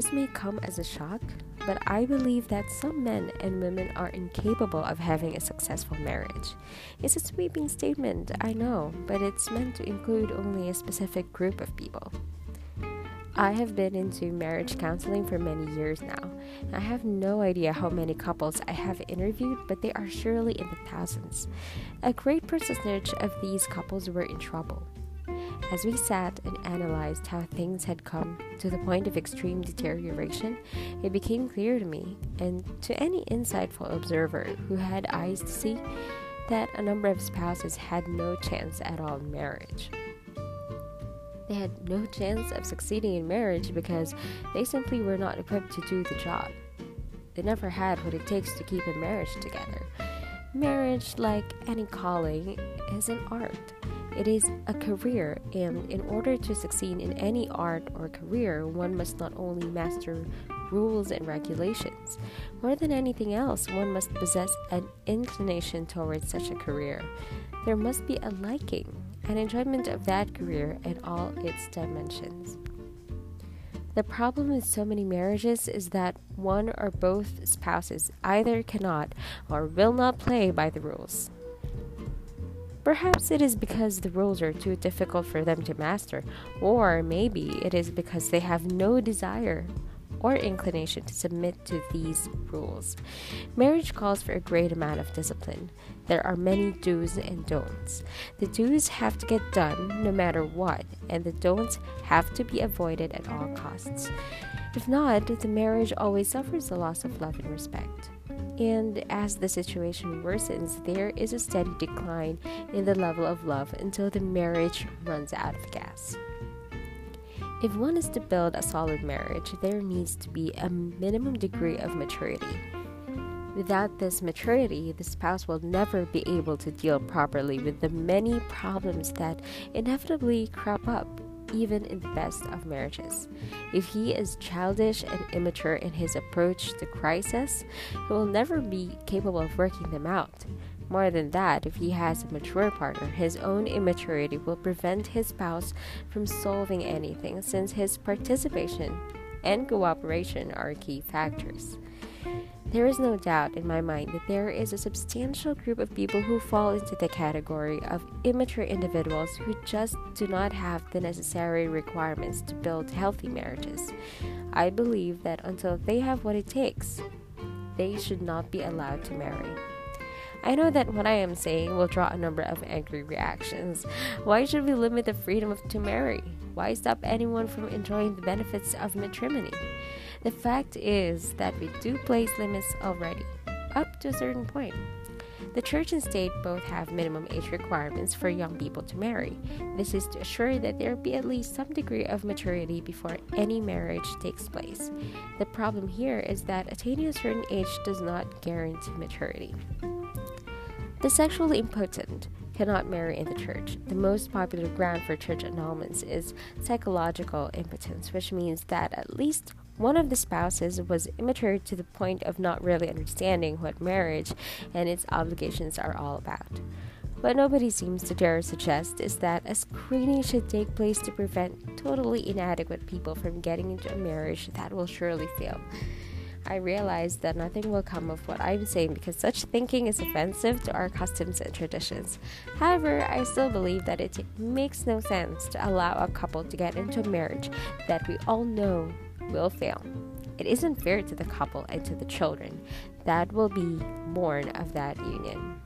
this may come as a shock, but I believe that some men and women are incapable of having a successful marriage. It's a sweeping statement, I know, but it's meant to include only a specific group of people. I have been into marriage counseling for many years now. I have no idea how many couples I have interviewed, but they are surely in the thousands. A great percentage of these couples were in trouble. As we sat and analyzed how things had come to the point of extreme deterioration, it became clear to me, and to any insightful observer who had eyes to see, that a number of spouses had no chance at all in marriage. They had no chance of succeeding in marriage because they simply were not equipped to do the job. They never had what it takes to keep a marriage together. Marriage, like any calling, is an art. It is a career, and in order to succeed in any art or career, one must not only master rules and regulations, more than anything else, one must possess an inclination towards such a career. There must be a liking, an enjoyment of that career in all its dimensions. The problem with so many marriages is that one or both spouses either cannot or will not play by the rules. Perhaps it is because the rules are too difficult for them to master, or maybe it is because they have no desire or inclination to submit to these rules. Marriage calls for a great amount of discipline. There are many do's and don'ts. The do's have to get done no matter what, and the don'ts have to be avoided at all costs. If not, the marriage always suffers the loss of love and respect. And as the situation worsens, there is a steady decline in the level of love until the marriage runs out of gas. If one is to build a solid marriage, there needs to be a minimum degree of maturity. Without this maturity, the spouse will never be able to deal properly with the many problems that inevitably crop up, even in the best of marriages. If he is childish and immature in his approach to crisis, he will never be capable of working them out. More than that, if he has a mature partner, his own immaturity will prevent his spouse from solving anything since his participation and cooperation are key factors. There is no doubt in my mind that there is a substantial group of people who fall into the category of immature individuals who just do not have the necessary requirements to build healthy marriages. I believe that until they have what it takes, they should not be allowed to marry. I know that what I am saying will draw a number of angry reactions. Why should we limit the freedom of, to marry? Why stop anyone from enjoying the benefits of matrimony? The fact is that we do place limits already, up to a certain point. The church and state both have minimum age requirements for young people to marry. This is to assure that there be at least some degree of maturity before any marriage takes place. The problem here is that attaining a certain age does not guarantee maturity. The sexually impotent cannot marry in the church. The most popular ground for church annulments is psychological impotence, which means that at least one of the spouses was immature to the point of not really understanding what marriage and its obligations are all about. What nobody seems to dare suggest is that a screening should take place to prevent totally inadequate people from getting into a marriage that will surely fail. I realize that nothing will come of what I'm saying because such thinking is offensive to our customs and traditions. However, I still believe that it makes no sense to allow a couple to get into a marriage that we all know will fail. It isn't fair to the couple and to the children that will be born of that union.